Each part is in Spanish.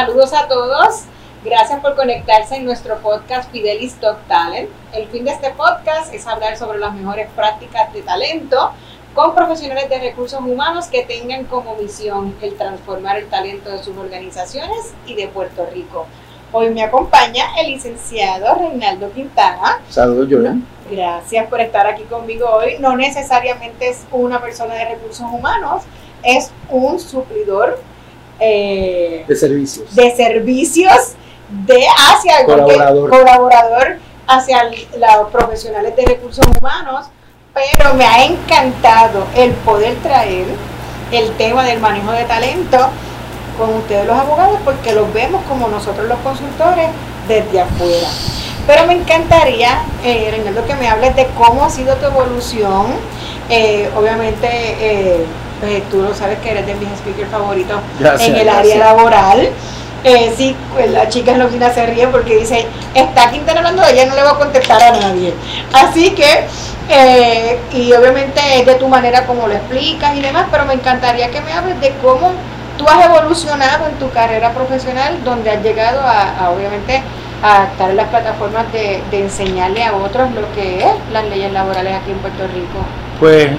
Saludos a todos. Gracias por conectarse en nuestro podcast Fidelis Top Talent. El fin de este podcast es hablar sobre las mejores prácticas de talento con profesionales de recursos humanos que tengan como misión el transformar el talento de sus organizaciones y de Puerto Rico. Hoy me acompaña el licenciado Reinaldo Quintana. Saludos, Yola. Gracias por estar aquí conmigo hoy. No necesariamente es una persona de recursos humanos, es un suplidor eh, de servicios. De servicios de hacia colaborador, colaborador hacia los profesionales de recursos humanos, pero me ha encantado el poder traer el tema del manejo de talento con ustedes los abogados porque los vemos como nosotros los consultores desde afuera. Pero me encantaría, eh, que me hables de cómo ha sido tu evolución. Eh, obviamente, eh, pues, tú lo sabes que eres de mis speakers favoritos en el área laboral. Eh, sí, pues la chica en la oficina se ríe porque dice, está Quintana hablando de ella, no le va a contestar a nadie. Así que, eh, y obviamente es de tu manera como lo explicas y demás, pero me encantaría que me hables de cómo tú has evolucionado en tu carrera profesional, donde has llegado a, obviamente, a estar en las plataformas de, enseñarle a otros lo que es las leyes laborales aquí en Puerto Rico. Pues,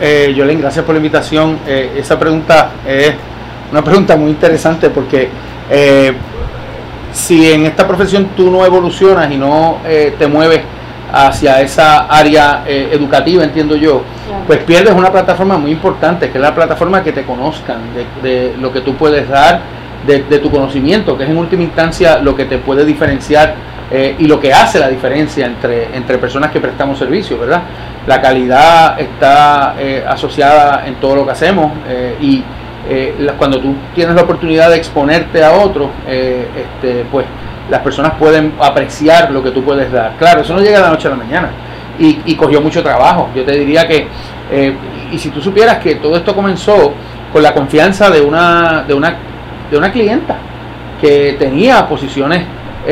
eh, Yolén, gracias por la invitación. Eh, esa pregunta es una pregunta muy interesante porque eh, si en esta profesión tú no evolucionas y no eh, te mueves hacia esa área eh, educativa, entiendo yo, pues pierdes una plataforma muy importante, que es la plataforma que te conozcan, de, lo que tú puedes dar, de, tu conocimiento, que es en última instancia lo que te puede diferenciar y lo que hace la diferencia entre, entre personas que prestamos servicios, ¿verdad? La calidad está asociada en todo lo que hacemos y eh, cuando tú tienes la oportunidad de exponerte a otro, eh, este, pues las personas pueden apreciar lo que tú puedes dar. Claro, eso no llega de la noche a la mañana y, cogió mucho trabajo. Yo te diría que, eh, y si tú supieras que todo esto comenzó con la confianza de una, de una, de una clienta que tenía posiciones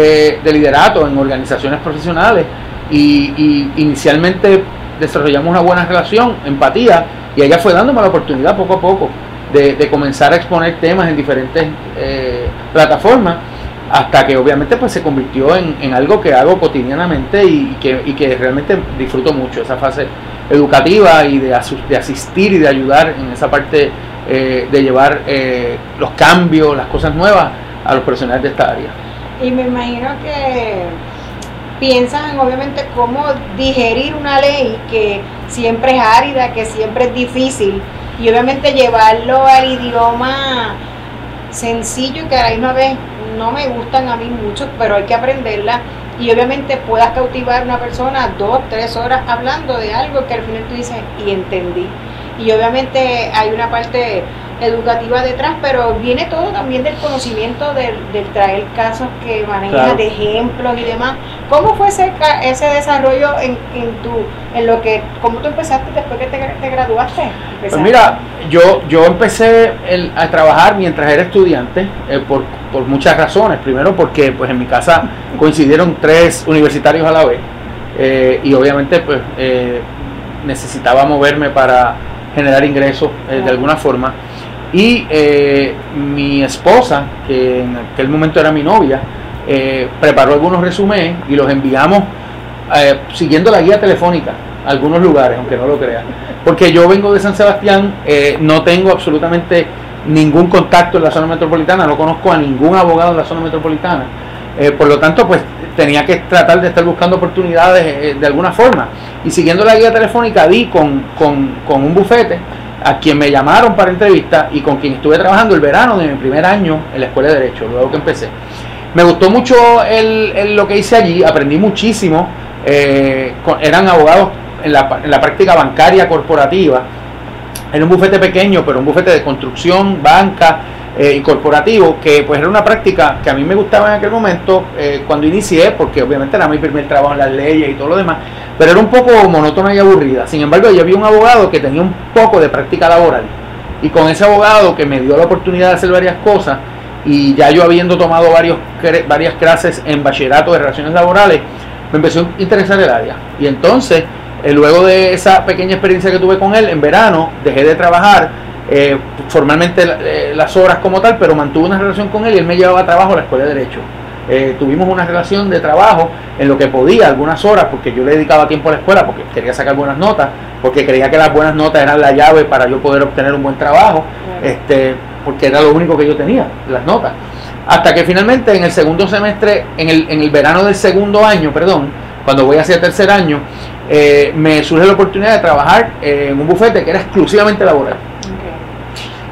de liderato en organizaciones profesionales y, inicialmente desarrollamos una buena relación, empatía, y ella fue dándome la oportunidad poco a poco de, comenzar a exponer temas en diferentes eh, plataformas hasta que obviamente pues se convirtió en, algo que hago cotidianamente y, que, realmente disfruto mucho esa fase educativa y de, de asistir y de ayudar en esa parte eh, de llevar eh, los cambios, las cosas nuevas a los profesionales de esta área. Y me imagino que piensan obviamente cómo digerir una ley que siempre es árida, que siempre es difícil y obviamente llevarlo al idioma sencillo que a la misma vez no me gustan a mí mucho, pero hay que aprenderla y obviamente puedas cautivar a una persona dos, tres horas hablando de algo que al final tú dices, y entendí. Y obviamente hay una parte educativa detrás, pero viene todo también del conocimiento del, traer casos que maneja de ejemplos y demás. ¿Cómo fue ese, ese desarrollo en, en, tu, en lo que, cómo tú empezaste después que te, graduaste? Pues mira, yo, yo empecé a trabajar mientras era estudiante eh, por, por, muchas razones. Primero porque pues en mi casa coincidieron tres universitarios a la vez eh, y obviamente pues eh, necesitaba moverme para generar ingresos de alguna forma. Y eh, mi esposa, que en aquel momento era mi novia, eh, preparó algunos resúmenes y los enviamos eh, siguiendo la guía telefónica a algunos lugares, aunque no lo crean. Porque yo vengo de San Sebastián, no tengo absolutamente ningún contacto en la zona metropolitana, no conozco a ningún abogado en la zona metropolitana. por lo tanto, pues tenía que tratar de estar buscando oportunidades de alguna forma. Y siguiendo la guía telefónica di con, con, con un bufete a quien me llamaron para entrevista y con quien estuve trabajando el verano de mi primer año en la Escuela de Derecho, luego que empecé. Me gustó mucho lo que hice allí, aprendí muchísimo. Eh, eran abogados en la, en la práctica bancaria corporativa. Era un bufete pequeño, pero un bufete de construcción, banca, eh, y corporativo, que pues era una práctica que a mí me gustaba en aquel momento eh, cuando inicié, porque obviamente era mi primer trabajo en las leyes y todo lo demás, pero era un poco monótona y aburrida. Sin embargo, yo había un abogado que tenía un poco de práctica laboral y con ese abogado que me dio la oportunidad de hacer varias cosas y ya yo habiendo tomado varios, varias clases en bachillerato de relaciones laborales, me empezó a interesar el área. Y entonces, eh, luego de esa pequeña experiencia que tuve con él, en verano dejé de trabajar eh, formalmente las horas como tal, pero mantuve una relación con él y él me llevaba a trabajo a la Escuela de Derecho. tuvimos una relación de trabajo en lo que podía, algunas horas, porque yo le dedicaba tiempo a la escuela, porque quería sacar buenas notas, porque creía que las buenas notas eran la llave para yo poder obtener un buen trabajo, este, porque era lo único que yo tenía, las notas. Hasta que finalmente en el segundo semestre, en el, en el verano del segundo año, perdón, cuando voy hacia el tercer año, eh, me surge la oportunidad de trabajar en un bufete que era exclusivamente laboral.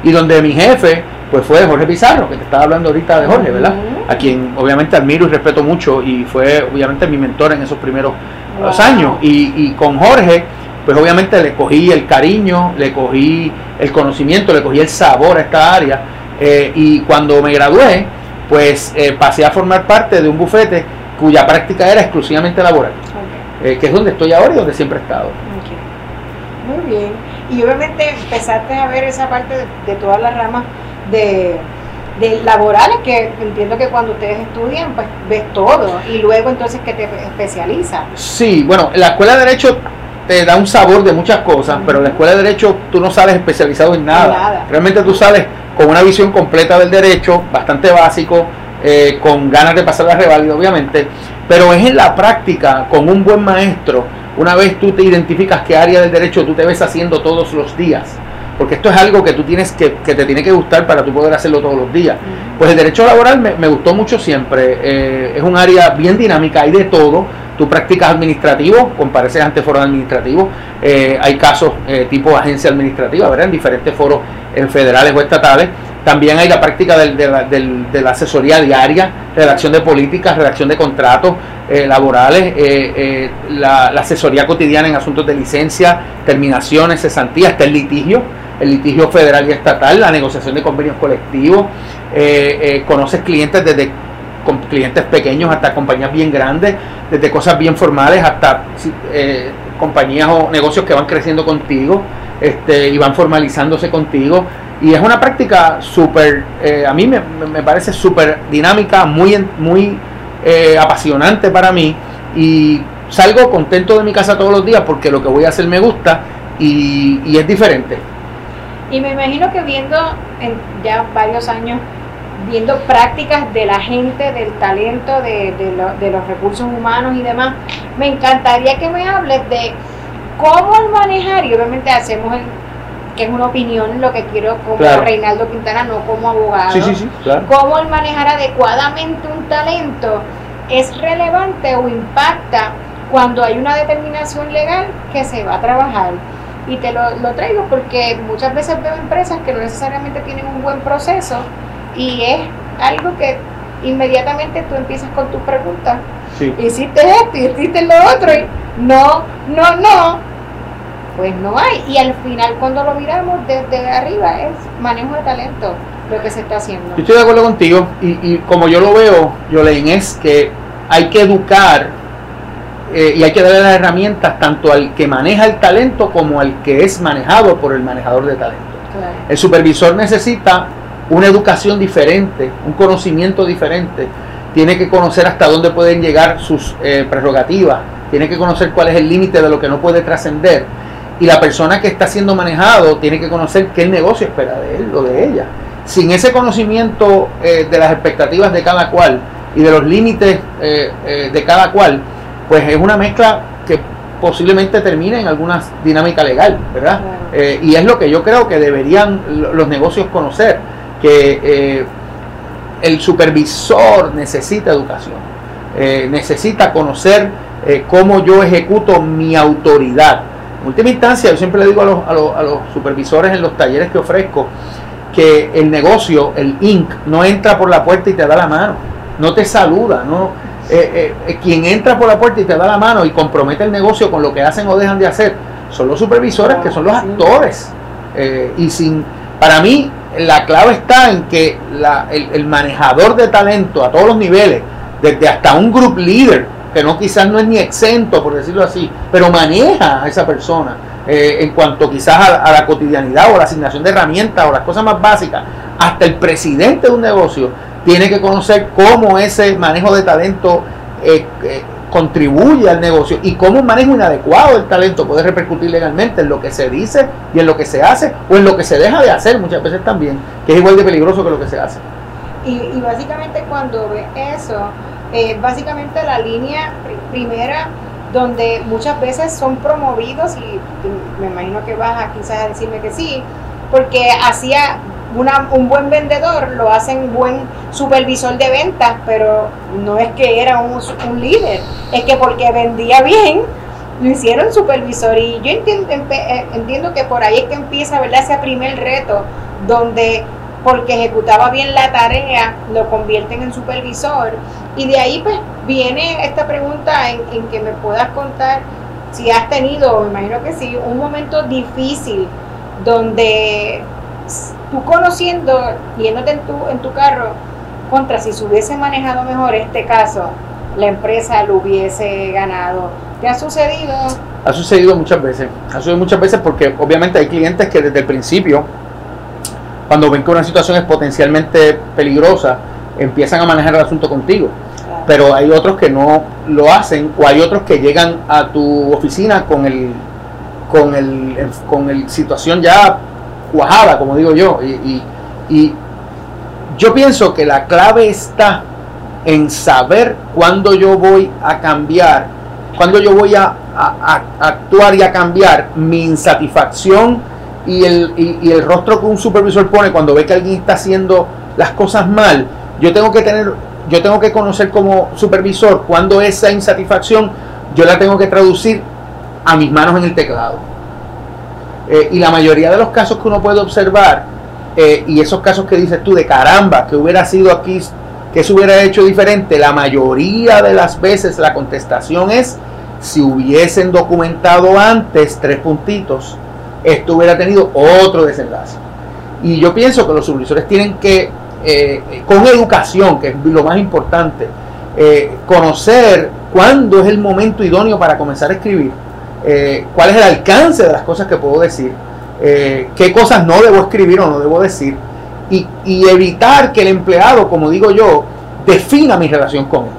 Y donde mi jefe, pues fue Jorge Pizarro, que te estaba hablando ahorita de Jorge, ¿verdad? A quien obviamente admiro y respeto mucho y fue obviamente mi mentor en esos primeros años. Y, y con Jorge, pues obviamente le cogí el cariño, le cogí el conocimiento, le cogí el sabor a esta área. Eh, y cuando me gradué, pues eh, pasé a formar parte de un bufete cuya práctica era exclusivamente laboral, eh, que es donde estoy ahora y donde siempre he estado. Muy bien. Y obviamente empezaste a ver esa parte de, todas las ramas de, laborales que entiendo que cuando ustedes estudian pues ves todo y luego entonces que te especializas. Sí, bueno, la escuela de derecho te da un sabor de muchas cosas, pero en la escuela de derecho tú no sales especializado en nada. Realmente tú sales con una visión completa del derecho, bastante básico, eh, con ganas de pasar la reválida, obviamente, pero es en la práctica, con un buen maestro, una vez tú te identificas qué área del derecho tú te ves haciendo todos los días, porque esto es algo que tú tienes que, que te tiene que gustar para tú poder hacerlo todos los días. Pues el derecho laboral me, me gustó mucho siempre, eh, es un área bien dinámica, hay de todo, tú practicas administrativo, compareces ante foros administrativos, eh, hay casos tipo agencia administrativa, ¿verdad? En diferentes foros en federales o estatales. También hay la práctica de, la, asesoría diaria, redacción de políticas, redacción de contratos eh, laborales, eh, eh, la, asesoría cotidiana en asuntos de licencia, terminaciones, cesantías, hasta el litigio, el litigio federal y estatal, la negociación de convenios colectivos. conoces clientes desde clientes pequeños hasta compañías bien grandes, desde cosas bien formales hasta compañías o negocios que van creciendo contigo este, y van formalizándose contigo. Y es una práctica súper, eh, a mí me, parece súper dinámica, muy, muy eh, apasionante para mí. Y salgo contento de mi casa todos los días porque lo que voy a hacer me gusta y, es diferente. Y me imagino que viendo en ya varios años, viendo prácticas de la gente, del talento, de, de los recursos humanos y demás, me encantaría que me hables de cómo el manejar, y obviamente hacemos el, que es una opinión lo que quiero como Reinaldo Quintana, no como abogado, cómo el manejar adecuadamente un talento es relevante o impacta cuando hay una determinación legal que se va a trabajar. Y te lo, traigo porque muchas veces veo empresas que no necesariamente tienen un buen proceso y es algo que inmediatamente tú empiezas con tus preguntas. Hiciste esto y hiciste lo otro y no, no, no, pues no hay. Y al final cuando lo miramos desde arriba es manejo de talento lo que se está haciendo. Yo estoy de acuerdo contigo y, como yo lo veo, Yolene, es que hay que educar eh, y hay que darle las herramientas tanto al que maneja el talento como al que es manejado por el manejador de talento. El supervisor necesita una educación diferente, un conocimiento diferente, tiene que conocer hasta dónde pueden llegar sus eh, prerrogativas, tiene que conocer cuál es el límite de lo que no puede trascender. Y la persona que está siendo manejado tiene que conocer qué negocio espera de él o de ella. Sin ese conocimiento eh, de las expectativas de cada cual y de los límites eh, de cada cual, pues es una mezcla que posiblemente termine en alguna dinámica legal, ¿verdad? y es lo que yo creo que deberían los negocios conocer que eh, el supervisor necesita educación, eh, necesita conocer eh, cómo yo ejecuto mi autoridad. Última instancia, yo siempre le digo a los, a, los, supervisores en los talleres que ofrezco que el negocio, el INC, no entra por la puerta y te da la mano, no te saluda, no, quien entra por la puerta y te da la mano y compromete el negocio con lo que hacen o dejan de hacer, son los supervisores que son los actores. y sin, para mí, la clave está en que el, manejador de talento a todos los niveles, desde hasta un group leader, que no quizás no es ni exento, por decirlo así, pero maneja a esa persona eh, en cuanto quizás a, la cotidianidad o la asignación de herramientas o las cosas más básicas, hasta el presidente de un negocio tiene que conocer cómo ese manejo de talento eh, eh, contribuye al negocio y cómo un manejo inadecuado del talento puede repercutir legalmente en lo que se dice y en lo que se hace o en lo que se deja de hacer muchas veces también, que es igual de peligroso que lo que se hace. Y, básicamente cuando ve eso, eh, básicamente la línea primera donde muchas veces son promovidos y, me imagino que vas quizás a decirme que sí, porque hacía una, un buen vendedor lo hacen buen supervisor de ventas, pero no es que era un, un líder, es que porque vendía bien, lo hicieron supervisor. Y yo entiendo, eh, entiendo que por ahí es que empieza ¿verdad? ese primer reto, donde porque ejecutaba bien la tarea, lo convierten en supervisor. Y de ahí pues viene esta pregunta en, en que me puedas contar si has tenido, me imagino que sí, un momento difícil donde tú conociendo, yéndote en tu, en tu carro, contra si se hubiese manejado mejor este caso, la empresa lo hubiese ganado. ¿Te ha sucedido? Ha sucedido muchas veces. Ha sucedido muchas veces porque obviamente hay clientes que desde el principio, cuando ven que una situación es potencialmente peligrosa, empiezan a manejar el asunto contigo. Pero hay otros que no lo hacen o hay otros que llegan a tu oficina con el con el con el situación ya cuajada, como digo yo. Y, yo pienso que la clave está en saber cuándo yo voy a cambiar, cuándo yo voy a, actuar y a cambiar mi insatisfacción y el, y, el rostro que un supervisor pone cuando ve que alguien está haciendo las cosas mal. Yo tengo que tener, yo tengo que conocer como supervisor cuando esa insatisfacción yo la tengo que traducir a mis manos en el teclado eh, y la mayoría de los casos que uno puede observar, eh, y esos casos que dices tú de caramba, que hubiera sido aquí, que se hubiera hecho diferente, la mayoría de las veces la contestación es, si hubiesen documentado antes tres puntitos, esto hubiera tenido otro desenlace. Y yo pienso que los supervisores tienen que, eh, con educación, que es lo más importante, conocer cuándo es el momento idóneo para comenzar a escribir eh, cuál es el alcance de las cosas que puedo decir, eh, qué cosas no debo escribir o no debo decir, y, evitar que el empleado, como digo yo, defina mi relación con él.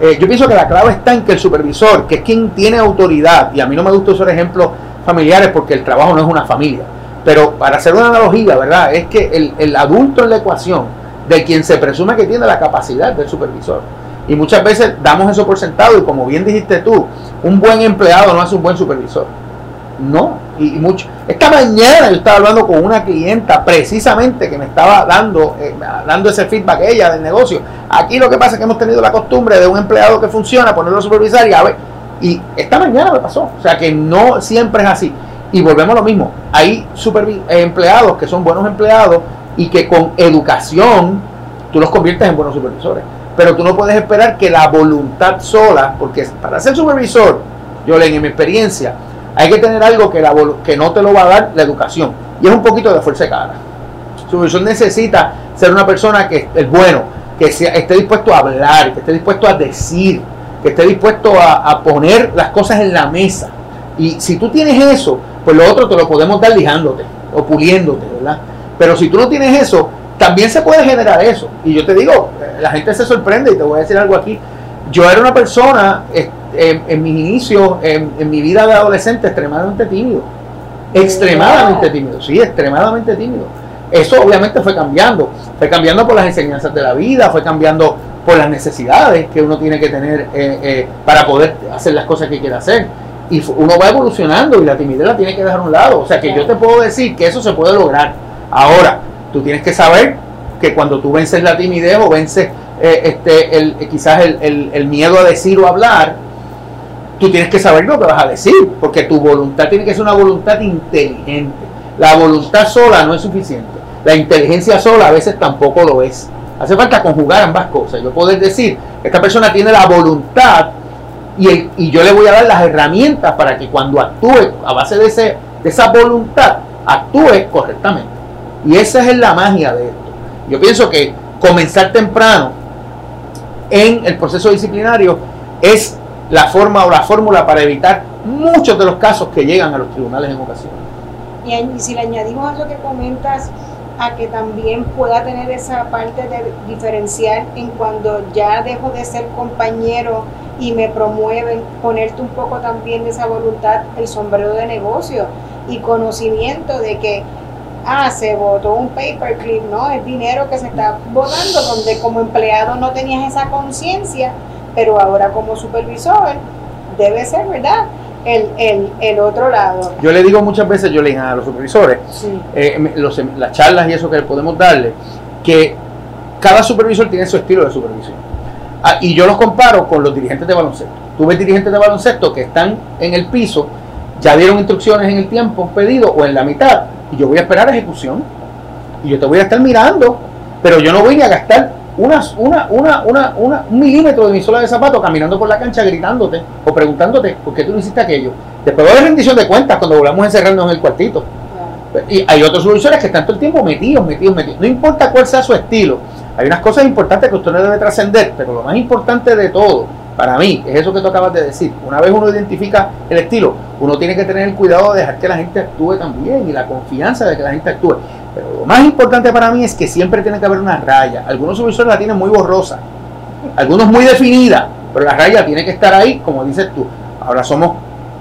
Eh, yo pienso que la clave está en que el supervisor, que es quien tiene autoridad, y a mí no me gusta usar ejemplos familiares porque el trabajo no es una familia, pero para hacer una analogía, ¿verdad? Es que el, el adulto en la ecuación, de quien se presume que tiene la capacidad del supervisor, y muchas veces damos eso por sentado y como bien dijiste tú, un buen empleado no hace un buen supervisor. No, y, mucho. Esta mañana yo estaba hablando con una clienta precisamente que me estaba dando, eh, dando ese feedback ella del negocio. Aquí lo que pasa es que hemos tenido la costumbre de un empleado que funciona, ponerlo a supervisar y a ver. Y esta mañana me pasó. O sea que no siempre es así. Y volvemos a lo mismo. Hay empleados que son buenos empleados y que con educación tú los conviertes en buenos supervisores pero tú no puedes esperar que la voluntad sola, porque para ser supervisor, yo le en mi experiencia, hay que tener algo que, la, que no te lo va a dar la educación, y es un poquito de fuerza de cara. Supervisor necesita ser una persona que es bueno, que esté dispuesto a hablar, que esté dispuesto a decir, que esté dispuesto a, a poner las cosas en la mesa. Y si tú tienes eso, pues lo otro te lo podemos dar lijándote o puliéndote, ¿verdad? Pero si tú no tienes eso, también se puede generar eso. Y yo te digo, la gente se sorprende y te voy a decir algo aquí. Yo era una persona en, mis inicios, en, mi vida de adolescente, extremadamente tímido. Extremadamente tímido, sí, extremadamente tímido. Eso obviamente fue cambiando. Fue cambiando por las enseñanzas de la vida, fue cambiando por las necesidades que uno tiene que tener eh, eh, para poder hacer las cosas que quiere hacer. Y uno va evolucionando y la timidez la tiene que dejar a un lado. O sea que yo te puedo decir que eso se puede lograr. Ahora, Tú tienes que saber que cuando tú vences la timidez o vences eh, este, el, eh, quizás el, miedo a decir o hablar, tú tienes que saber lo que vas a decir, porque tu voluntad tiene que ser una voluntad inteligente. La voluntad sola no es suficiente. La inteligencia sola a veces tampoco lo es. Hace falta conjugar ambas cosas. Yo puedo decir, esta persona tiene la voluntad y, yo le voy a dar las herramientas para que cuando actúe a base de, ese, de esa voluntad, actúe correctamente. Y esa es la magia de esto. Yo pienso que comenzar temprano en el proceso disciplinario es la forma o la fórmula para evitar muchos de los casos que llegan a los tribunales en ocasiones. Y si le añadimos a lo que comentas, a que también pueda tener esa parte de diferenciar en cuando ya dejo de ser compañero y me promueven ponerte un poco también de esa voluntad, el sombrero de negocio y conocimiento de que, ah, se votó un paperclip, ¿no? Es dinero que se está votando, donde como empleado no tenías esa conciencia, pero ahora como supervisor debe ser, ¿verdad? El, el, el, otro lado. Yo le digo muchas veces, yo le digo a los supervisores, eh, los, las charlas y eso que podemos darle, que cada supervisor tiene su estilo de supervisión. Ah, y yo los comparo con los dirigentes de baloncesto. Tú ves dirigentes de baloncesto que están en el piso, ya dieron instrucciones en el tiempo pedido o en la mitad, y yo voy a esperar ejecución. Y yo te voy a estar mirando, pero yo no voy ni a gastar una, una, una, una, una, un milímetro de mi sola de zapato caminando por la cancha gritándote o preguntándote por qué tú no hiciste aquello. Después va a haber rendición de cuentas cuando volvamos a encerrarnos en el cuartito. Y hay otros supervisores que están todo el tiempo metidos, metidos, metidos. No importa cuál sea su estilo, hay unas cosas importantes que usted no debe trascender, pero lo más importante de todo, para mí, es eso que tú acabas de decir. Una vez uno identifica el estilo, uno tiene que tener el cuidado de dejar que la gente actúe también y la confianza de que la gente actúe. Pero lo más importante para mí es que siempre tiene que haber una raya. Algunos supervisores la tienen muy borrosa, algunos muy definida, pero la raya tiene que estar ahí, como dices tú. Ahora somos,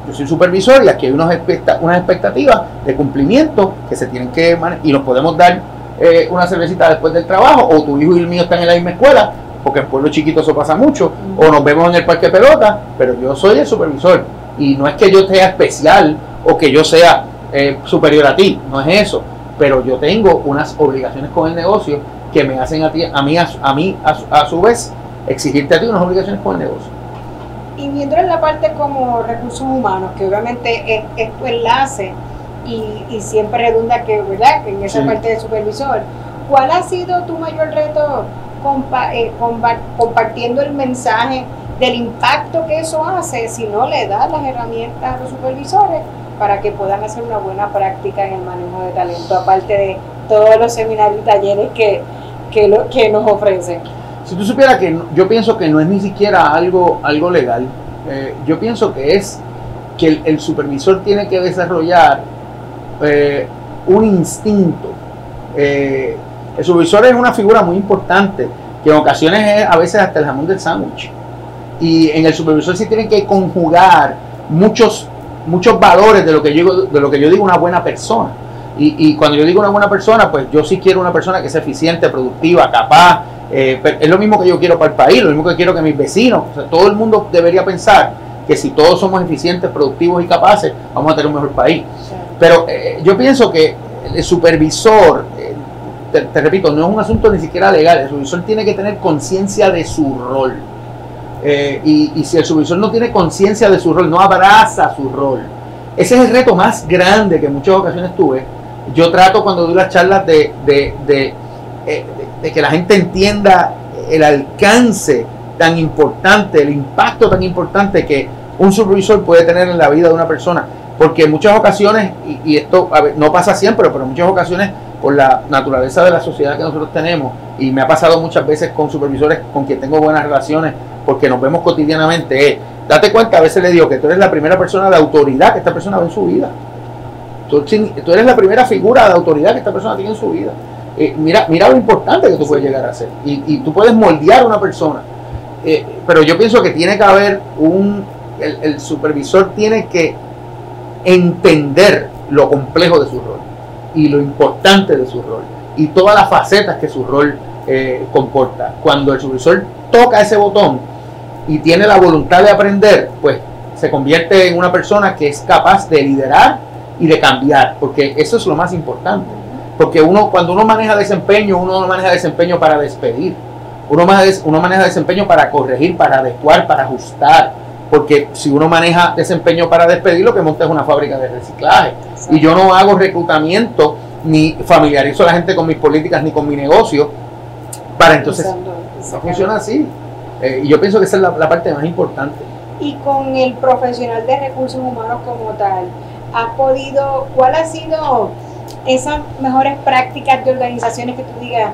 yo soy supervisor y aquí hay unos unas expectativas de cumplimiento que se tienen que y nos podemos dar eh, una cervecita después del trabajo, o tu hijo y el mío están en la misma escuela, porque en pueblo chiquito eso pasa mucho, o nos vemos en el parque pelota, pero yo soy el supervisor. Y no es que yo sea especial o que yo sea eh, superior a ti, no es eso, pero yo tengo unas obligaciones con el negocio que me hacen a ti, a mí, a, mí a, su vez, exigirte a ti unas obligaciones con el negocio. Y viendo en la parte como recursos humanos, que obviamente es, es tu enlace y, siempre redunda que, ¿verdad? en esa parte de supervisor. ¿Cuál ha sido tu mayor reto eh, compartiendo el mensaje del impacto que eso hace si no le das las herramientas a los supervisores para que puedan hacer una buena práctica en el manejo de talento, aparte de todos los seminarios y talleres que, que, lo, que nos ofrecen? Si tú supieras que yo pienso que no es ni siquiera algo, algo legal, eh, yo pienso que es que el supervisor tiene que desarrollar eh, un instinto. Eh, el supervisor es una figura muy importante, que en ocasiones es a veces hasta el jamón del sándwich. Y en el supervisor sí tienen que conjugar muchos, muchos valores de lo, que yo, de lo que yo digo una buena persona. Y, cuando yo digo una buena persona, pues yo sí quiero una persona que sea eficiente, productiva, capaz. Eh, es lo mismo que yo quiero para el país, lo mismo que quiero que mis vecinos. todo el mundo debería pensar que si todos somos eficientes, productivos y capaces, vamos a tener un mejor país. Pero eh, yo pienso que el supervisor, eh, te, repito, no es un asunto ni siquiera legal, el supervisor tiene que tener conciencia de su rol. Eh, y, si el supervisor no tiene conciencia de su rol, no abraza su rol, ese es el reto más grande que en muchas ocasiones tuve. Yo trato cuando doy las charlas de, de que la gente entienda el alcance tan importante, el impacto tan importante que un supervisor puede tener en la vida de una persona. Porque en muchas ocasiones, y, esto no pasa siempre, pero en muchas ocasiones, por la naturaleza de la sociedad que nosotros tenemos, y me ha pasado muchas veces con supervisores con quien tengo buenas relaciones, porque nos vemos cotidianamente, date cuenta, a veces le digo que tú eres la primera persona de autoridad que esta persona ve en su vida. Tú, eres la primera figura de autoridad que esta persona tiene en su vida. Eh, mira, mira lo importante que tú puedes llegar a ser. Y, tú puedes moldear a una persona. Eh, pero yo pienso que tiene que haber un... el supervisor tiene que entender lo complejo de su rol y lo importante de su rol y todas las facetas que su rol eh, comporta. Cuando el supervisor toca ese botón y tiene la voluntad de aprender, pues se convierte en una persona que es capaz de liderar y de cambiar, porque eso es lo más importante. Porque uno, cuando uno maneja desempeño, uno no maneja desempeño para despedir, uno maneja, uno maneja desempeño para corregir, para adecuar, para ajustar, porque si uno maneja desempeño para despedir, lo que monta es una fábrica de reciclaje. Y yo no hago reclutamiento ni familiarizo a la gente con mis políticas ni con mi negocio para entonces no funciona así. Eh, y yo pienso que esa es la, parte más importante. Y con el profesional de recursos humanos como tal, ¿ha podido, cuál ha sido esas mejores prácticas de organizaciones que tú digas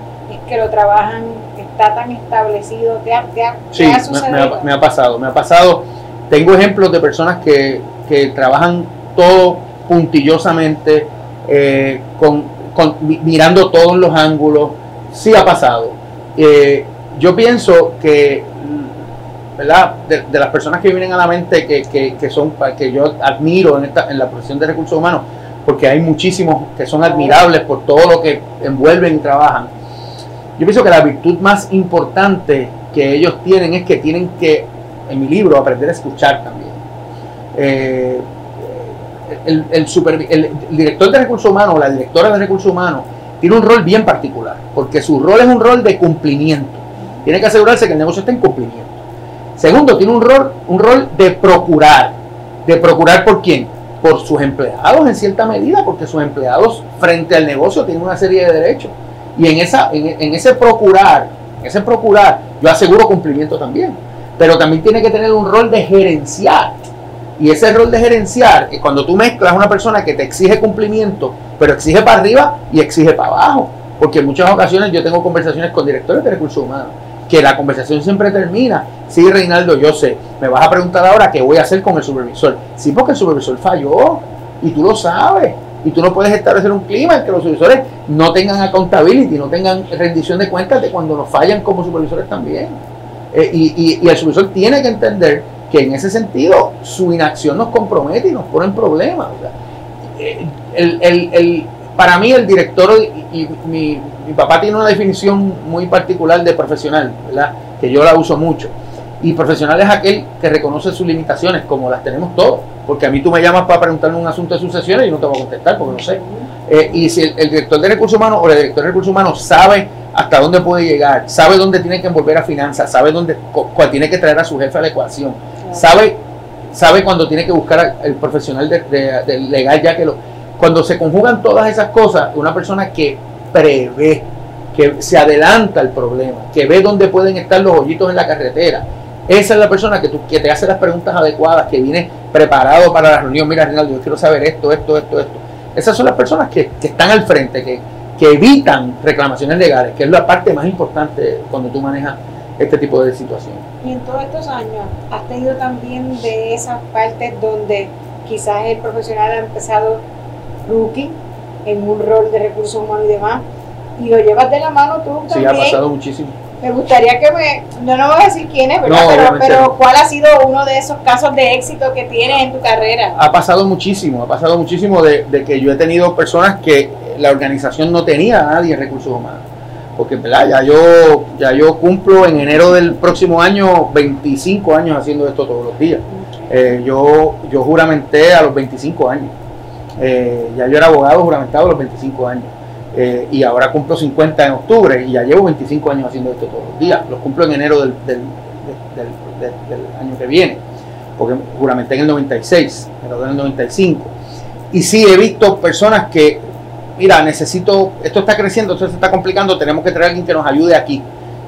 que lo trabajan, está tan establecido? ¿Te ha, sí, me, ha, pasado, me ha pasado tengo ejemplos de personas que, trabajan todo puntillosamente, eh, con, mirando todos los ángulos. Sí ha pasado. Eh, yo pienso que ¿verdad? De, las personas que vienen a la mente que, que, que, son que yo admiro en, esta, en la profesión de recursos humanos, porque hay muchísimos que son admirables por todo lo que envuelven y trabajan. Yo pienso que la virtud más importante que ellos tienen es que tienen que, en mi libro, aprender a escuchar también. Eh, el, el, el, director de recursos humanos o la directora de recursos humanos tiene un rol bien particular, porque su rol es un rol de cumplimiento. Tiene que asegurarse que el negocio esté en cumplimiento. Segundo, tiene un rol, un rol de procurar. ¿De procurar por quién? Por sus empleados en cierta medida, porque sus empleados frente al negocio tienen una serie de derechos. Y en, esa, en, ese procurar, en ese procurar, yo aseguro cumplimiento también. Pero también tiene que tener un rol de gerenciar y ese rol de gerenciar, es cuando tú mezclas una persona que te exige cumplimiento, pero exige para arriba y exige para abajo. Porque en muchas ocasiones yo tengo conversaciones con directores de recursos humanos, que la conversación siempre termina. Sí, Reinaldo, yo sé, me vas a preguntar ahora qué voy a hacer con el supervisor. Sí, porque el supervisor falló y tú lo sabes. Y tú no puedes establecer un clima en que los supervisores no tengan accountability, no tengan rendición de cuentas de cuando nos fallan como supervisores también. Eh, y, y el supervisor tiene que entender que en ese sentido su inacción nos compromete y nos pone en problemas. el, para mí el director y, mi, papá tiene una definición muy particular de profesional, ¿verdad? que yo la uso mucho. Y profesional es aquel que reconoce sus limitaciones, como las tenemos todos. Porque a mí tú me llamas para preguntarme un asunto de sucesiones y no te voy a contestar porque no sé. Eh, y si el, director de recursos humanos o el director de recursos humanos sabe hasta dónde puede llegar, sabe dónde tiene que envolver a finanzas, sabe dónde, cuál tiene que traer a su jefe a la ecuación, sabe, sabe cuando tiene que buscar el profesional de, legal, ya que lo, cuando se conjugan todas esas cosas, una persona que prevé, que se adelanta al problema, que ve dónde pueden estar los hoyitos en la carretera, esa es la persona que, tú, que te hace las preguntas adecuadas, que viene preparado para la reunión. Mira, Rinaldo, yo quiero saber esto, esto, esto, esto. Esas son las personas que, que están al frente, que, que evitan reclamaciones legales, que es la parte más importante cuando tú manejas este tipo de situaciones. Y en todos estos años, ¿has tenido también de esas partes donde quizás el profesional ha empezado rookie en un rol de recursos humanos y demás, y lo llevas de la mano tú también? Sí, ha pasado muchísimo. Me gustaría que me, no, no voy a decir quién es, ¿verdad? pero, ¿cuál ha sido uno de esos casos de éxito que tienes en tu carrera? Ha pasado muchísimo, ha pasado muchísimo de, de que yo he tenido personas que la organización no tenía a nadie recursos humanos porque ya yo ya yo cumplo en enero del próximo año 25 años haciendo esto todos los días. Eh, yo, yo juramenté a los 25 años. Eh, ya yo era abogado juramentado a los 25 años. Eh, y ahora cumplo 50 en octubre y ya llevo 25 años haciendo esto todos los días. Los cumplo en enero del, del, año que viene, porque juramenté en el 96, en el 95. Y sí he visto personas que mira, necesito, esto está creciendo, esto se está complicando, tenemos que traer a alguien que nos ayude aquí.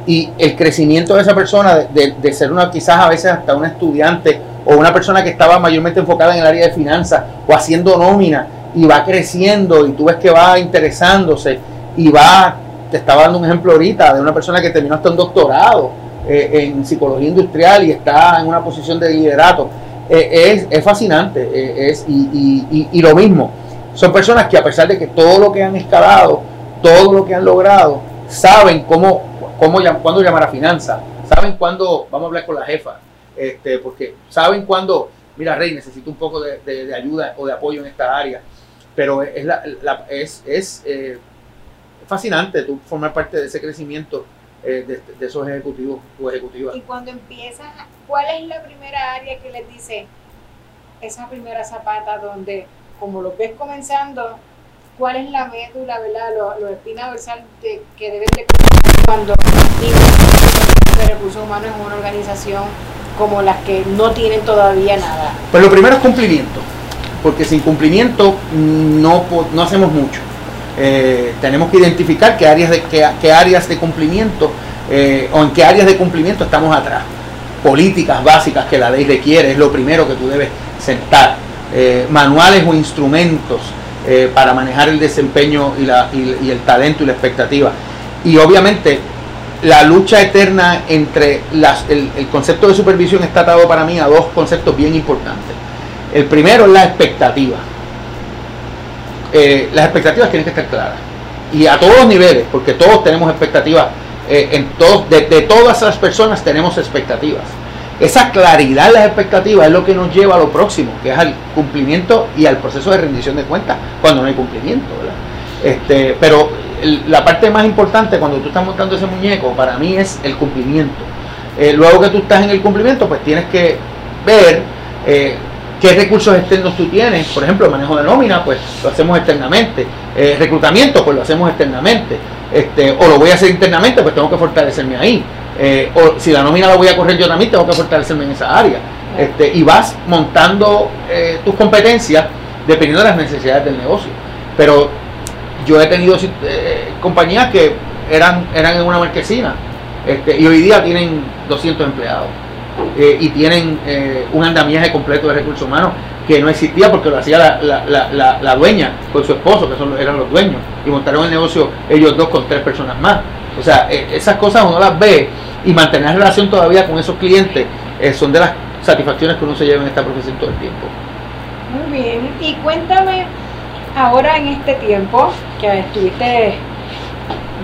Y el crecimiento de esa persona, de, ser una, quizás a veces hasta una estudiante o una persona que estaba mayormente enfocada en el área de finanzas o haciendo nómina y va creciendo y tú ves que va interesándose y va, te estaba dando un ejemplo ahorita de una persona que terminó hasta un doctorado eh, en psicología industrial y está en una posición de liderato. Eh, es, fascinante eh, es, y, y lo mismo son personas que a pesar de que todo lo que han escalado, todo lo que han logrado, saben cómo, cómo cuándo llamar a finanzas, saben cuándo vamos a hablar con la jefa, este, porque saben cuándo, mira Rey, necesito un poco de, ayuda o de apoyo en esta área, pero es, la, es, es eh, fascinante tú formar parte de ese crecimiento eh, de, de, esos ejecutivos o ejecutivas. Y cuando empiezas, ¿cuál es la primera área que les dice esa primera zapata donde como lo ves comenzando, cuál es la médula, ¿verdad? Los, los espinas dorsales que deben de cuando de recursos humanos en una organización como las que no tienen todavía nada. Pues lo primero es cumplimiento, porque sin cumplimiento no, no hacemos mucho. Eh, tenemos que identificar qué áreas de, qué, áreas de cumplimiento eh, o en qué áreas de cumplimiento estamos atrás. Políticas básicas que la ley requiere es lo primero que tú debes sentar. Eh, manuales o instrumentos eh, para manejar el desempeño y, la, y, el talento y la expectativa. Y obviamente la lucha eterna entre las, el, concepto de supervisión está atado para mí a dos conceptos bien importantes. El primero es la expectativa. Eh, las expectativas tienen que estar claras. Y a todos los niveles, porque todos tenemos expectativas. en todos, de, de todas las personas tenemos expectativas. Esa claridad de las expectativas es lo que nos lleva a lo próximo, que es al cumplimiento y al proceso de rendición de cuentas cuando no hay cumplimiento. Este, pero la parte más importante cuando tú estás montando ese muñeco para mí es el cumplimiento. Eh, luego que tú estás en el cumplimiento, pues tienes que ver eh, qué recursos externos tú tienes. Por ejemplo, el manejo de nómina, pues lo hacemos externamente. Eh, reclutamiento, pues lo hacemos externamente. Este, o lo voy a hacer internamente, pues tengo que fortalecerme ahí. O si la nómina la voy a correr yo también, tengo que fortalecerme en esa área. Este, y vas montando tus competencias dependiendo de las necesidades del negocio. Pero yo he tenido compañías que eran, eran en una marquesina este, y hoy día tienen 200 empleados eh, y tienen eh, un andamiaje completo de recursos humanos que no existía porque lo hacía la, dueña con su esposo, que son, eran los dueños, y montaron el negocio ellos dos con tres personas más. O sea, eh, esas cosas uno las ve y mantener relación todavía con esos clientes son de las satisfacciones que uno se lleva en esta profesión todo el tiempo. Muy bien, y cuéntame ahora en este tiempo que estuviste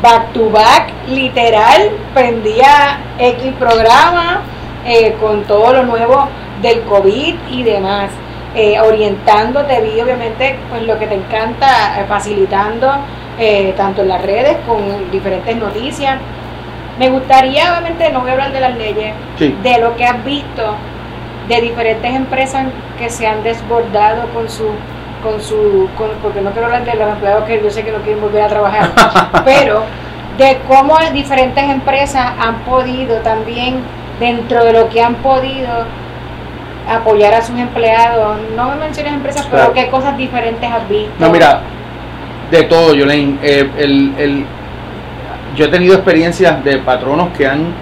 back to back, literal, prendía X programa eh, con todo lo nuevo del COVID y demás. Eh, orientándote, vi obviamente pues lo que te encanta, eh, facilitando tanto en las redes con diferentes noticias. Me gustaría, obviamente, no voy a hablar de las leyes, de lo que has visto de diferentes empresas que se han desbordado con su con su, porque no quiero hablar de los empleados que yo sé que no quieren volver a trabajar, pero de cómo diferentes empresas han podido también, dentro de lo que han podido, apoyar a sus empleados. No me menciones empresas, pero qué cosas diferentes has visto. No, mira, de todo, Yolene. Eh, el, el, yo he tenido experiencias de patronos que han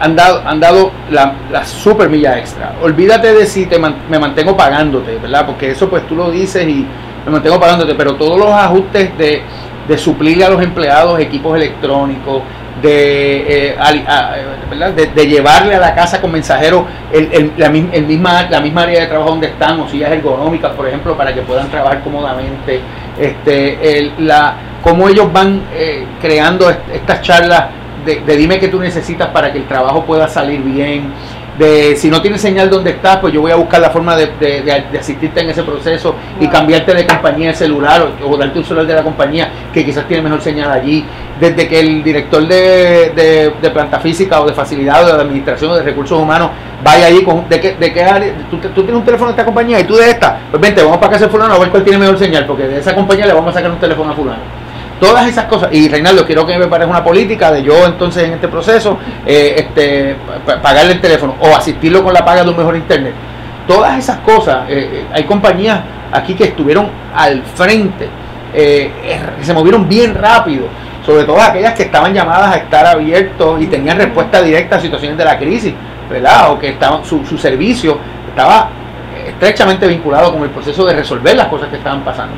han dado, han dado la, la super milla extra. Olvídate de si te me mantengo pagándote, ¿verdad? Porque eso pues tú lo dices y me mantengo pagándote, pero todos los ajustes de, de suplirle a los empleados equipos electrónicos, de, eh, de, llevarle a la casa con mensajeros el, la, misma, la misma área de trabajo donde están, o sillas ergonómicas, por ejemplo, para que puedan trabajar cómodamente. Este, el, la, cómo ellos van eh, creando estas charlas de, dime qué tú necesitas para que el trabajo pueda salir bien, de si no tienes señal donde estás, pues yo voy a buscar la forma de, asistirte en ese proceso y cambiarte de compañía de celular o, darte un celular de la compañía que quizás tiene mejor señal allí. Desde que el director de, planta física o de facilidad o de administración o de recursos humanos vaya allí con de qué, de qué área, tú, tienes un teléfono de esta compañía y tú de esta, pues vente, vamos para casa de fulano a ver cuál tiene mejor señal, porque de esa compañía le vamos a sacar un teléfono a fulano Todas esas cosas, y Reinaldo, quiero que me parezca una política de yo entonces en este proceso eh, este, pagarle el teléfono o asistirlo con la paga de un mejor internet. Todas esas cosas, eh, eh, hay compañías aquí que estuvieron al frente, se movieron bien rápido, sobre todo aquellas que estaban llamadas a estar abiertos y tenían respuesta directa a situaciones de la crisis, ¿verdad? O que estaban, su, su servicio estaba estrechamente vinculado con el proceso de resolver las cosas que estaban pasando.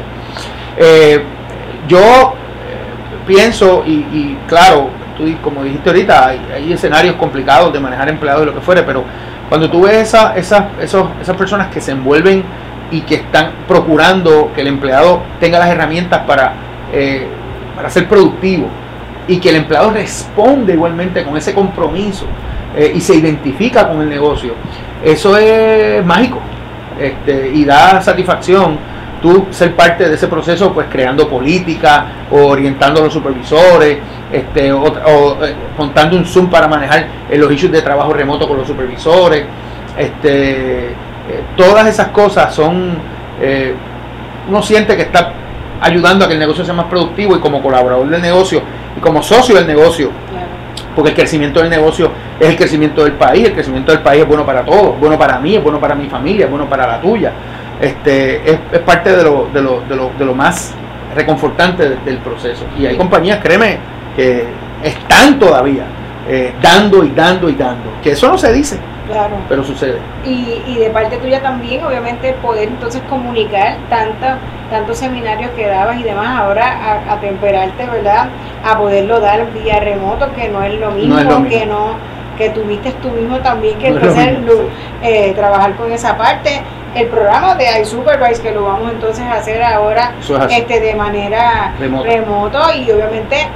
yo pienso, y, claro, tú como dijiste ahorita, hay, escenarios complicados de manejar empleados y lo que fuere, pero cuando tú ves esa, esas, esos, esas personas que se envuelven y que están procurando que el empleado tenga las herramientas para, eh, para ser productivo y que el empleado responde igualmente con ese compromiso eh, y se identifica con el negocio, eso es mágico este, y da satisfacción tú ser parte de ese proceso, pues creando política, o orientando a los supervisores, este, o, eh, contando un Zoom para manejar los issues de trabajo remoto con los supervisores. Este, eh, todas esas cosas son, eh, uno siente que está ayudando a que el negocio sea más productivo y como colaborador del negocio y como socio del negocio, porque el crecimiento del negocio es el crecimiento del país, el crecimiento del país es bueno para todos, bueno para mí, es bueno para mi familia, es bueno para la tuya este, es, es parte de lo, de, lo, de, lo, de lo más reconfortante del proceso. Y hay compañías, créeme, que están todavía eh, dando y dando y dando. Que eso no se dice. Claro. Pero sucede. Y, y de parte tuya también, obviamente, poder entonces comunicar tanta, tantos seminarios que dabas y demás, ahora a, temperarte, ¿verdad? A poderlo dar vía remoto, que no es lo mismo, que no que tuviste tú mismo también que eh, trabajar con esa parte el programa de iSupervise, que lo vamos entonces a hacer ahora este de manera remoto y obviamente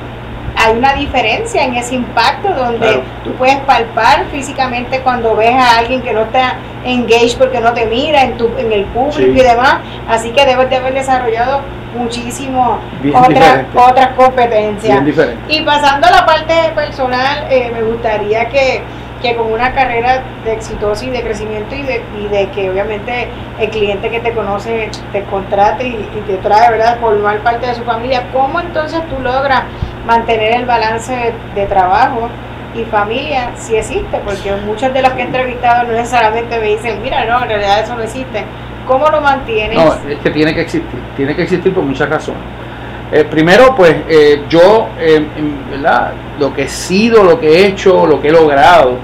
hay una diferencia en ese impacto donde tú puedes palpar físicamente cuando ves a alguien que no está engaged porque no te mira en, tu, en el público y demás. Así que debes de haber desarrollado muchísimo otras otras competencias. Y pasando a la parte personal, eh, me gustaría que que con una carrera de exitosa y de crecimiento y de, y de que obviamente el cliente que te conoce te contrate y, te trae, ¿verdad?, formar parte de su familia, ¿cómo entonces tú logras mantener el balance de, trabajo y familia si existe? Porque muchos de los que he entrevistado no necesariamente me dicen, mira, no, en realidad eso no existe. ¿Cómo lo mantienes? No, es que tiene que existir, tiene que existir por muchas razones. Eh, primero, pues eh, yo, eh. Lo que he sido, lo que he hecho, lo que he logrado,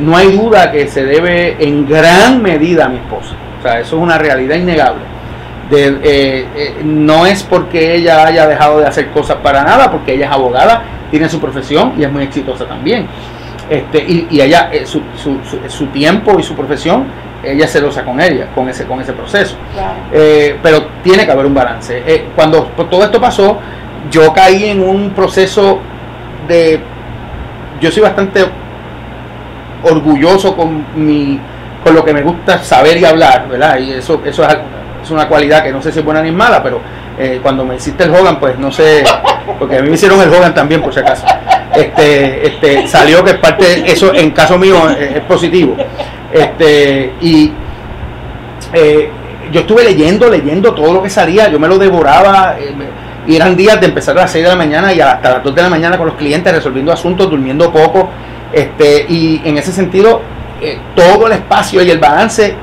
no hay duda que se debe en gran medida a mi esposa. O sea, eso es una realidad innegable. no es porque ella haya dejado de hacer cosas para nada, porque ella es abogada, tiene su profesión y es muy exitosa también. Este, y, y ella, su, su, su, tiempo y su profesión ella se celosa con ella, con ese, con ese proceso. Eh, pero tiene que haber un balance. Eh, cuando todo esto pasó, yo caí en un proceso de... Yo soy bastante orgulloso con mi con lo que me gusta saber y hablar, ¿verdad? Y eso, eso es, es una cualidad que no sé si es buena ni mala, pero eh, cuando me hiciste el Hogan, pues no sé, porque a mí me hicieron el Hogan también, por si acaso. Este, este, salió que es parte, eso en caso mío es positivo. Este, y eh, yo estuve leyendo, leyendo todo lo que salía, yo me lo devoraba. Eh, y eran días de empezar a las 6 de la mañana y hasta las 2 de la mañana con los clientes resolviendo asuntos, durmiendo poco. Este, y en ese sentido, eh, todo el espacio y el balance,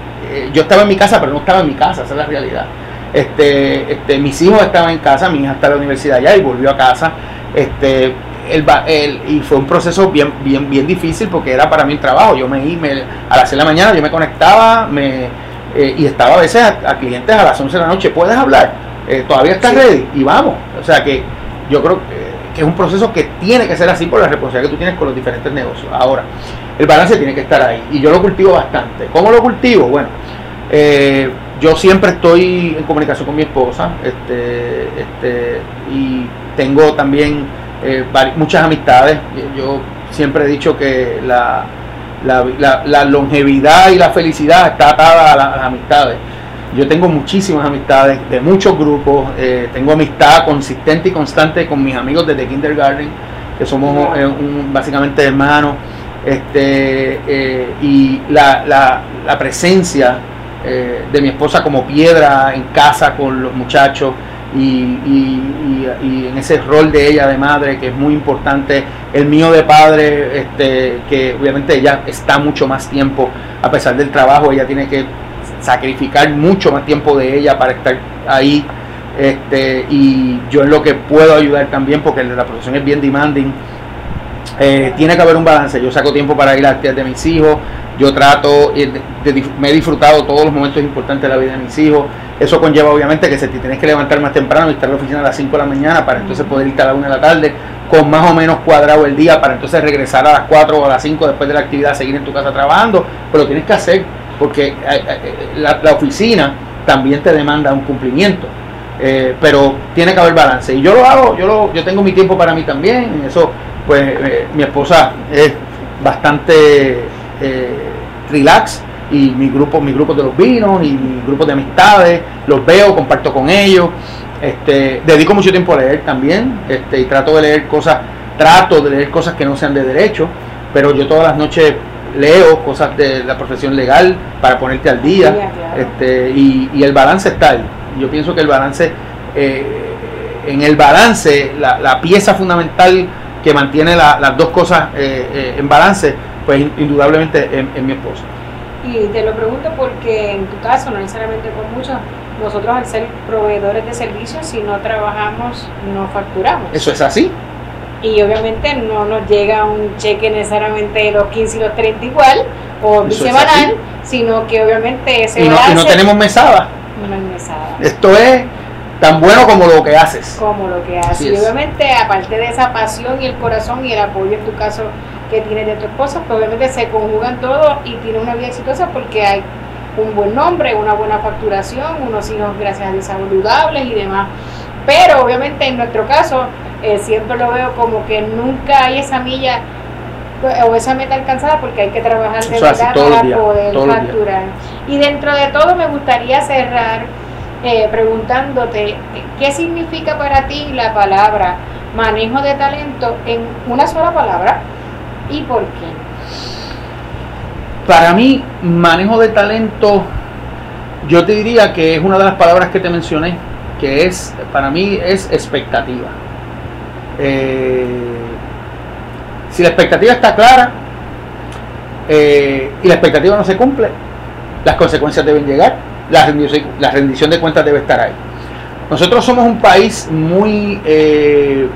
yo estaba en mi casa, pero no estaba en mi casa, esa es la realidad. Este, este, mis hijos estaban en casa, mi hija está en la universidad ya y volvió a casa. Este, el, y fue un proceso bien, bien, bien difícil porque era para mí el trabajo. Yo me, me a las 6 de la mañana, yo me conectaba me, eh, y estaba a veces a, clientes a las 11 de la noche. ¿Puedes hablar? Eh, ¿Todavía estás ready? Y vamos. O sea que yo creo que, es un proceso que tiene que ser así por la responsabilidad que tú tienes con los diferentes negocios. Ahora, el balance tiene que estar ahí y yo lo cultivo bastante. ¿Cómo lo cultivo? Bueno, eh, yo siempre estoy en comunicación con mi esposa este, este, y tengo también eh, muchas amistades. Yo siempre he dicho que la, la, longevidad y la felicidad está atada a, las amistades. Yo tengo muchísimas amistades de muchos grupos, eh, tengo amistad consistente y constante con mis amigos desde kindergarten, que somos eh, básicamente hermanos, este, y la, la presencia de mi esposa como piedra en casa con los muchachos, y, en ese rol de ella de madre que es muy importante, el mío de padre, este, que obviamente ella está mucho más tiempo, a pesar del trabajo, ella tiene que sacrificar mucho más tiempo de ella para estar ahí. Este, y yo en lo que puedo ayudar también, porque la profesión es bien demanding, eh, tiene que haber un balance. Yo saco tiempo para ir a las de mis hijos, yo trato, me he disfrutado todos los momentos importantes de la vida de mis hijos. Eso conlleva obviamente que se te tienes que levantar más temprano y estar en la oficina a las 5 de la mañana para entonces poder irte a la 1 de la tarde con más o menos cuadrado el día para entonces regresar a las 4 o a las 5 después de la actividad, seguir en tu casa trabajando. Pero tienes que hacer porque eh, eh, la, oficina también te demanda un cumplimiento. Eh, pero tiene que haber balance. Y yo lo hago, yo, lo, yo tengo mi tiempo para mí también. Eso, pues mi esposa es bastante relax y mi grupo, mi grupo de los vinos y mi grupo de amistades, los veo, comparto con ellos, este, dedico mucho tiempo a leer también, este, y trato de leer cosas, trato de leer cosas que no sean de derecho, pero yo todas las noches leo cosas de la profesión legal para ponerte al día, este, y, el balance está ahí. Yo pienso que el balance, eh, en el balance, la, pieza fundamental que mantiene las dos cosas eh, eh, en balance, pues indudablemente en, mi esposa. Y te lo pregunto porque en tu caso, no necesariamente con muchos, nosotros al ser proveedores de servicios, si no trabajamos, no facturamos. Eso es así. Y obviamente no nos llega un cheque necesariamente los 15 y los 30 igual, o semanal, sino que obviamente ese y no, y no tenemos mesada. No hay mesada. Esto es tan bueno como lo que haces. Como lo que haces. y obviamente, aparte de esa pasión y el corazón y el apoyo en tu caso que tienes de tu esposa, pues obviamente se conjugan todo y tiene una vida exitosa porque hay un buen nombre, una buena facturación, unos hijos, gracias a Dios, saludables y demás. Pero obviamente en nuestro caso, eh, siempre lo veo como que nunca hay esa milla pues, o esa meta alcanzada porque hay que trabajar de verdad para poder facturar. Y dentro de todo me gustaría cerrar eh, preguntándote qué significa para ti la palabra manejo de talento en una sola palabra y por qué. Para mí, manejo de talento, yo te diría que es una de las palabras que te mencioné, que es, para mí, es expectativa. Eh, si la expectativa está clara eh, y la expectativa no se cumple, las consecuencias deben llegar, la rendición, de cuentas debe estar ahí. Nosotros somos un país muy eh,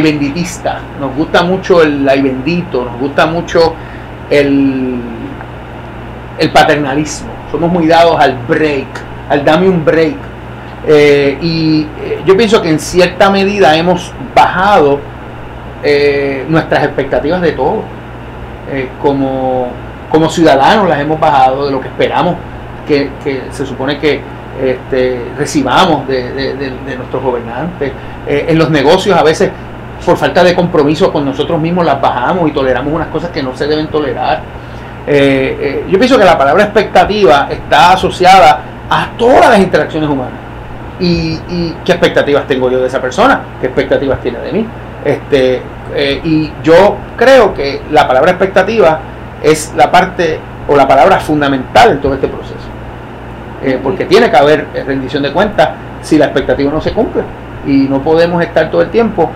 benditista, nos gusta mucho el ay bendito, nos gusta mucho el, el paternalismo, somos muy dados al break, al dame un break. Eh, y eh, yo pienso que en cierta medida hemos bajado eh, nuestras expectativas de todo. como, como ciudadanos las hemos bajado de lo que esperamos que, se supone que este, recibamos de, nuestros gobernantes. en los negocios a veces por falta de compromiso con nosotros mismos las bajamos y toleramos unas cosas que no se deben tolerar. Eh, eh, yo pienso que la palabra expectativa está asociada a todas las interacciones humanas. Y, qué expectativas tengo yo de esa persona, qué expectativas tiene de mí. Este, eh, y yo creo que la palabra expectativa es la parte o la palabra fundamental en todo este proceso. porque tiene que haber rendición de cuentas si la expectativa no se cumple. Y no podemos estar todo el tiempo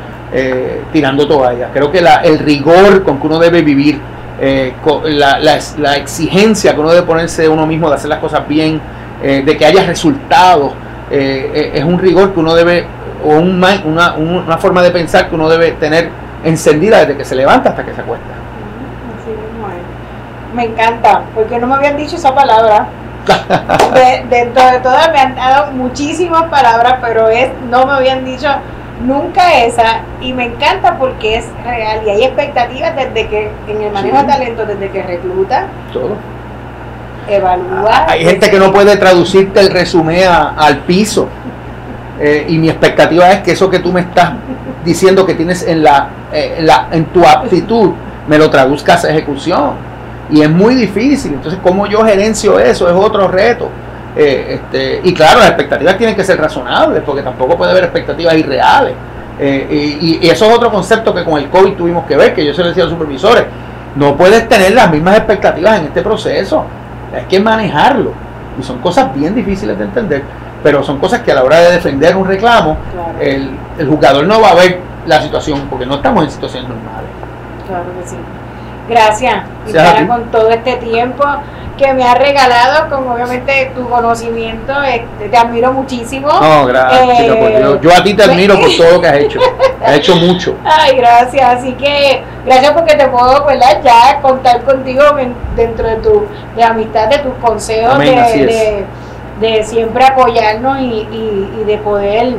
tirando toallas. Creo que la, el rigor con que uno debe vivir eh, la, la, exigencia que uno debe ponerse de uno mismo de hacer las cosas bien, eh, de que haya resultados, eh, es un rigor que uno debe, o una, una, forma de pensar que uno debe tener encendida desde que se levanta hasta que se acuesta. Me encanta, porque no me habían dicho esa palabra. dentro de todas me han dado muchísimas palabras, pero es no me habían dicho nunca esa y me encanta porque es real y hay expectativas desde que en el manejo de talento desde que recluta. Todo. Evalúa ah, hay gente que no puede traducirte el resumen al piso. Eh, y mi expectativa es que eso que tú me estás diciendo que tienes en la, eh, en la en tu aptitud me lo traduzcas a ejecución. Y es muy difícil. Entonces cómo yo gerencio eso es otro reto eh, este, y claro, las expectativas tienen que ser razonables, porque tampoco puede haber expectativas irreales. Eh, y, eso es otro concepto que con el COVID tuvimos que ver, que yo se lo decía a los supervisores. No puedes tener las mismas expectativas en este proceso. Hay que manejarlo. Y son cosas bien difíciles de entender, pero son cosas que a la hora de defender un reclamo, el, el jugador no va a ver la situación, porque no estamos en situaciones normales. Claro que sí. Gracias. Y con todo este tiempo que me ha regalado con obviamente tu conocimiento, este, te admiro muchísimo. No, gracias. Eh, yo a ti te admiro por todo lo que has hecho. has hecho mucho. Ay, gracias. Así que gracias porque te puedo, ¿verdad? Ya contar contigo dentro de tu de amistad, de tus consejos, de, de, siempre apoyarnos y, y, de poder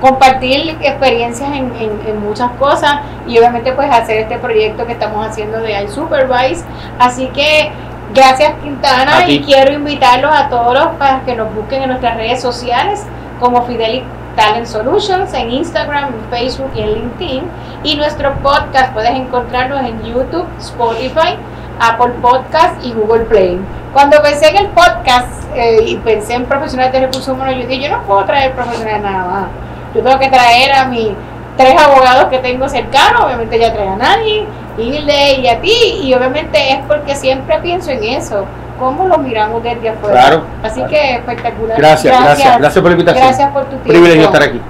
compartir experiencias en, en, muchas cosas y obviamente pues hacer este proyecto que estamos haciendo de iSupervise. Así que Gracias Quintana y quiero invitarlos a todos para que nos busquen en nuestras redes sociales como Fidelity Talent Solutions en Instagram, Facebook y en LinkedIn. Y nuestro podcast puedes encontrarnos en YouTube, Spotify, Apple Podcast y Google Play. Cuando pensé en el podcast eh, y pensé en profesionales de recursos humanos, yo dije, yo no puedo traer profesionales nada más. Yo tengo que traer a mis tres abogados que tengo cercanos, obviamente ya trae a nadie Hilde y a ti, y obviamente es porque siempre pienso en eso, cómo lo miramos desde afuera. Así que espectacular. Gracias, gracias, gracias, por la invitación. Gracias por tu tiempo. Privilegio estar aquí.